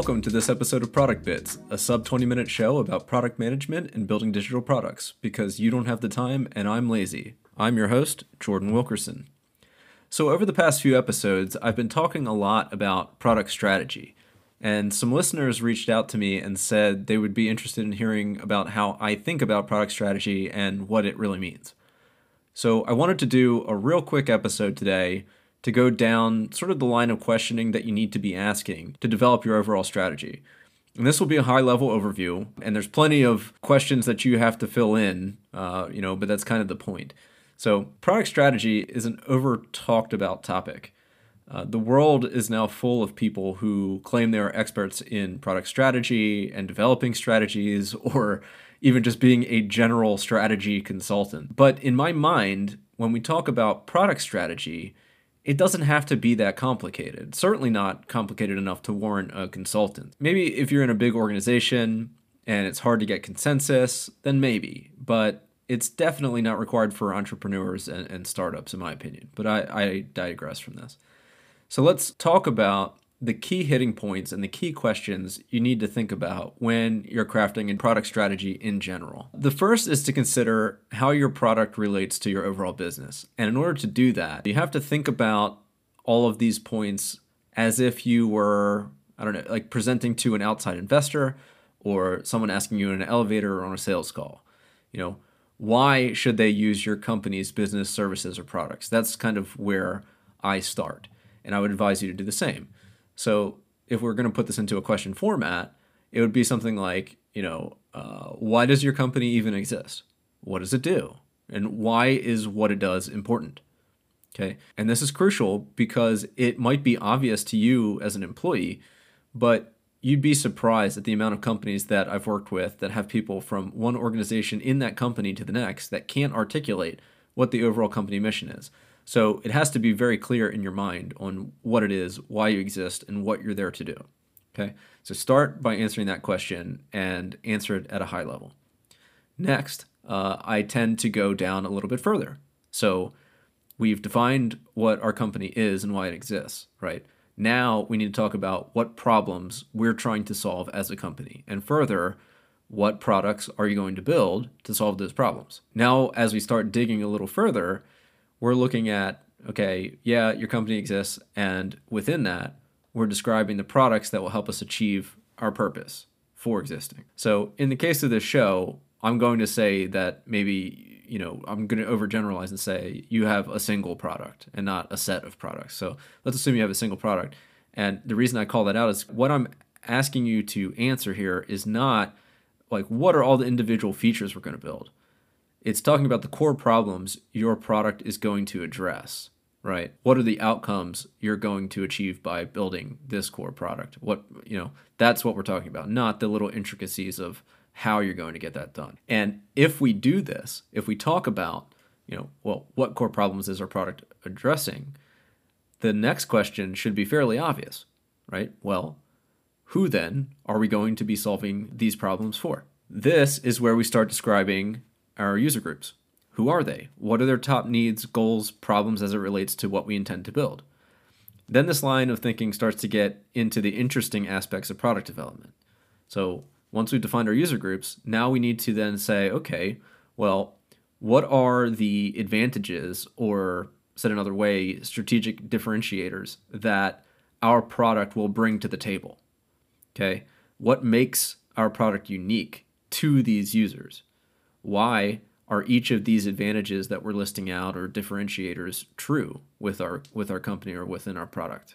Welcome to this episode of Product Bits, a sub 20 minute show about product management and building digital products because you don't have the time and I'm lazy. I'm your host, Jordan Wilkerson. So, over the past few episodes, I've been talking a lot about product strategy, and some listeners reached out to me and said they would be interested in hearing about how I think about product strategy and what it really means. So, I wanted to do a real quick episode today to go down sort of the line of questioning that you need to be asking to develop your overall strategy. And this will be a high level overview, and there's plenty of questions that you have to fill in, uh, you know, but that's kind of the point. So, product strategy is an over talked about topic. Uh, the world is now full of people who claim they are experts in product strategy and developing strategies, or even just being a general strategy consultant. But in my mind, when we talk about product strategy, it doesn't have to be that complicated. Certainly not complicated enough to warrant a consultant. Maybe if you're in a big organization and it's hard to get consensus, then maybe. But it's definitely not required for entrepreneurs and, and startups, in my opinion. But I, I digress from this. So let's talk about the key hitting points and the key questions you need to think about when you're crafting a product strategy in general. The first is to consider how your product relates to your overall business. And in order to do that, you have to think about all of these points as if you were, I don't know, like presenting to an outside investor or someone asking you in an elevator or on a sales call. You know, why should they use your company's business services or products? That's kind of where I start. And I would advise you to do the same. So if we're going to put this into a question format, it would be something like, you know, uh, why does your company even exist? What does it do? And why is what it does important? Okay. And this is crucial because it might be obvious to you as an employee, but you'd be surprised at the amount of companies that I've worked with that have people from one organization in that company to the next that can't articulate what the overall company mission is. So it has to be very clear in your mind on what it is, why you exist, and what you're there to do. Okay, so start by answering that question and answer it at a high level. Next, uh, I tend to go down a little bit further. So we've defined what our company is and why it exists, right? Now we need to talk about what problems we're trying to solve as a company. And further, what products are you going to build to solve those problems? Now, as we start digging a little further, we're looking at okay, yeah, your company exists, and within that, we're describing the products that will help us achieve our purpose for existing. So, in the case of this show, I'm going to say that maybe, you know, I'm going to overgeneralize and say you have a single product and not a set of products. So, let's assume you have a single product. And the reason I call that out is what I'm asking you to answer here is not like what are all the individual features we're going to build it's talking about the core problems your product is going to address, right? What are the outcomes you're going to achieve by building this core product? What, you know, that's what we're talking about, not the little intricacies of how you're going to get that done. And if we do this, if we talk about, you know, well, what core problems is our product addressing? The next question should be fairly obvious, right? Well, who then are we going to be solving these problems for? This is where we start describing our user groups. Who are they? What are their top needs, goals, problems as it relates to what we intend to build? Then this line of thinking starts to get into the interesting aspects of product development. So once we've defined our user groups, now we need to then say, okay, well, what are the advantages, or said another way, strategic differentiators that our product will bring to the table? Okay, what makes our product unique to these users? Why are each of these advantages that we're listing out or differentiators true with our with our company or within our product?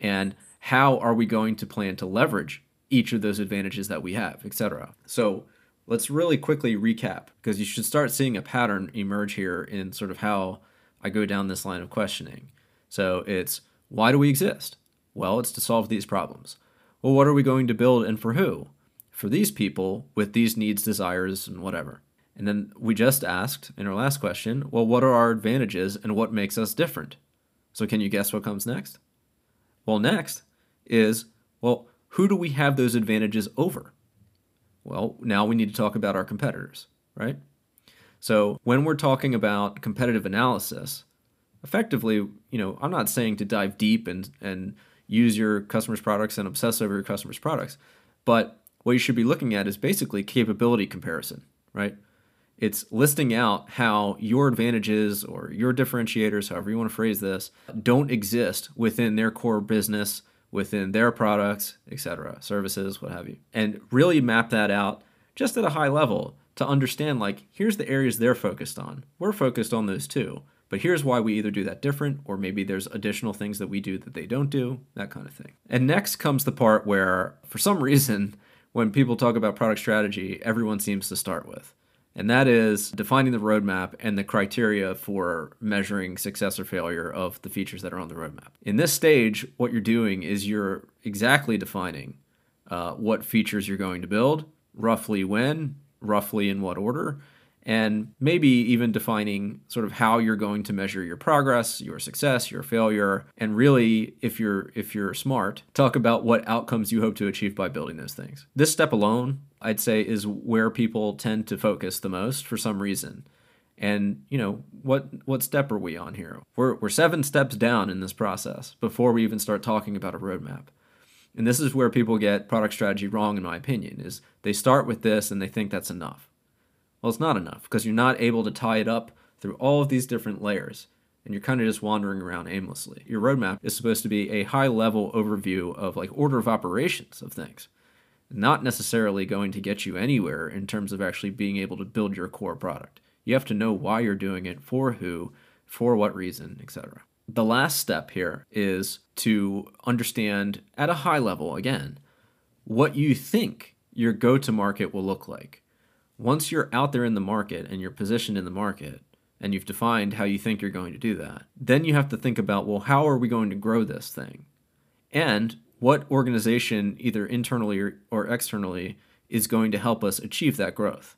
And how are we going to plan to leverage each of those advantages that we have etc so let's really quickly recap because you should start seeing a pattern emerge here in sort of how i go down this line of questioning. So it's why do we exist? Well it's to solve these problems. Well what are we going to build and for who? For these people with these needs desires and whatever and then we just asked in our last question, well, what are our advantages and what makes us different? So can you guess what comes next? Well, next is, well, who do we have those advantages over? Well, now we need to talk about our competitors, right? So when we're talking about competitive analysis, effectively, you know, I'm not saying to dive deep and and use your customers' products and obsess over your customers' products. But what you should be looking at is basically capability comparison, right? It's listing out how your advantages or your differentiators, however you want to phrase this, don't exist within their core business, within their products, etc., services, what have you. And really map that out just at a high level to understand like here's the areas they're focused on. We're focused on those too. But here's why we either do that different or maybe there's additional things that we do that they don't do, that kind of thing. And next comes the part where for some reason when people talk about product strategy, everyone seems to start with. And that is defining the roadmap and the criteria for measuring success or failure of the features that are on the roadmap. In this stage, what you're doing is you're exactly defining uh, what features you're going to build, roughly when, roughly in what order, and maybe even defining sort of how you're going to measure your progress, your success, your failure, and really if you're if you're smart, talk about what outcomes you hope to achieve by building those things. This step alone, I'd say is where people tend to focus the most for some reason. And, you know, what what step are we on here? We're we're 7 steps down in this process before we even start talking about a roadmap. And this is where people get product strategy wrong in my opinion is they start with this and they think that's enough well, it's not enough because you're not able to tie it up through all of these different layers and you're kind of just wandering around aimlessly. Your roadmap is supposed to be a high level overview of like order of operations of things, not necessarily going to get you anywhere in terms of actually being able to build your core product. You have to know why you're doing it, for who, for what reason, etc. The last step here is to understand at a high level again what you think your go to market will look like once you're out there in the market and you're positioned in the market and you've defined how you think you're going to do that, then you have to think about well, how are we going to grow this thing? And what organization, either internally or, or externally, is going to help us achieve that growth?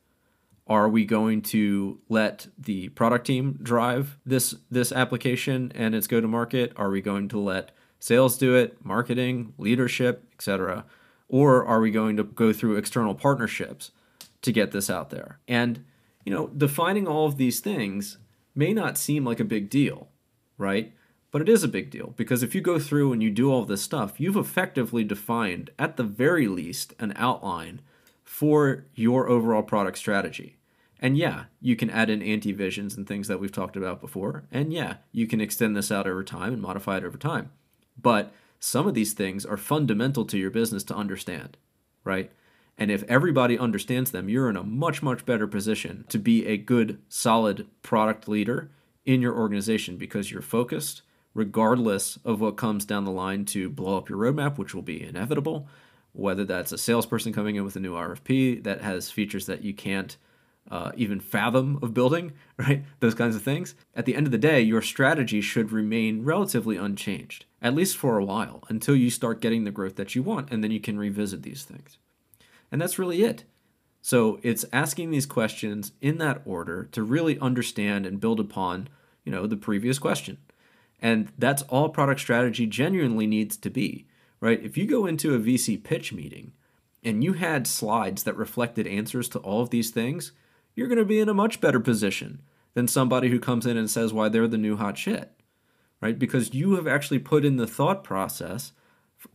Are we going to let the product team drive this this application and its go to market? Are we going to let sales do it, marketing, leadership, etc.? Or are we going to go through external partnerships to get this out there. And, you know, defining all of these things may not seem like a big deal, right? But it is a big deal because if you go through and you do all this stuff, you've effectively defined, at the very least, an outline for your overall product strategy. And yeah, you can add in anti visions and things that we've talked about before. And yeah, you can extend this out over time and modify it over time. But some of these things are fundamental to your business to understand, right? And if everybody understands them, you're in a much, much better position to be a good, solid product leader in your organization because you're focused, regardless of what comes down the line to blow up your roadmap, which will be inevitable. Whether that's a salesperson coming in with a new RFP that has features that you can't uh, even fathom of building, right? Those kinds of things. At the end of the day, your strategy should remain relatively unchanged, at least for a while, until you start getting the growth that you want, and then you can revisit these things. And that's really it. So it's asking these questions in that order to really understand and build upon, you know, the previous question. And that's all product strategy genuinely needs to be, right? If you go into a VC pitch meeting and you had slides that reflected answers to all of these things, you're going to be in a much better position than somebody who comes in and says why they're the new hot shit, right? Because you have actually put in the thought process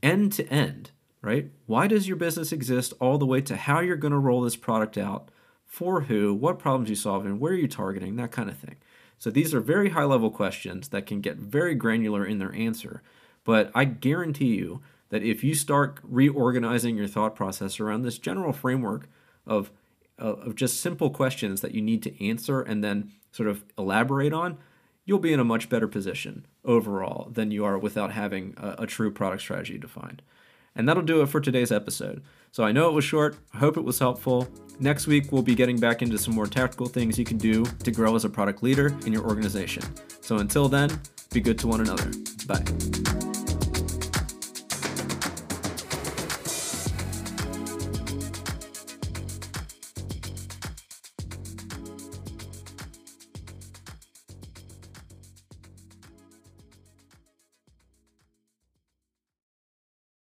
end to end right? Why does your business exist all the way to how you're going to roll this product out, for who, what problems you solve, and where are you targeting, that kind of thing. So these are very high level questions that can get very granular in their answer. But I guarantee you that if you start reorganizing your thought process around this general framework of, uh, of just simple questions that you need to answer and then sort of elaborate on, you'll be in a much better position overall than you are without having a, a true product strategy defined. And that'll do it for today's episode. So I know it was short, I hope it was helpful. Next week, we'll be getting back into some more tactical things you can do to grow as a product leader in your organization. So until then, be good to one another. Bye.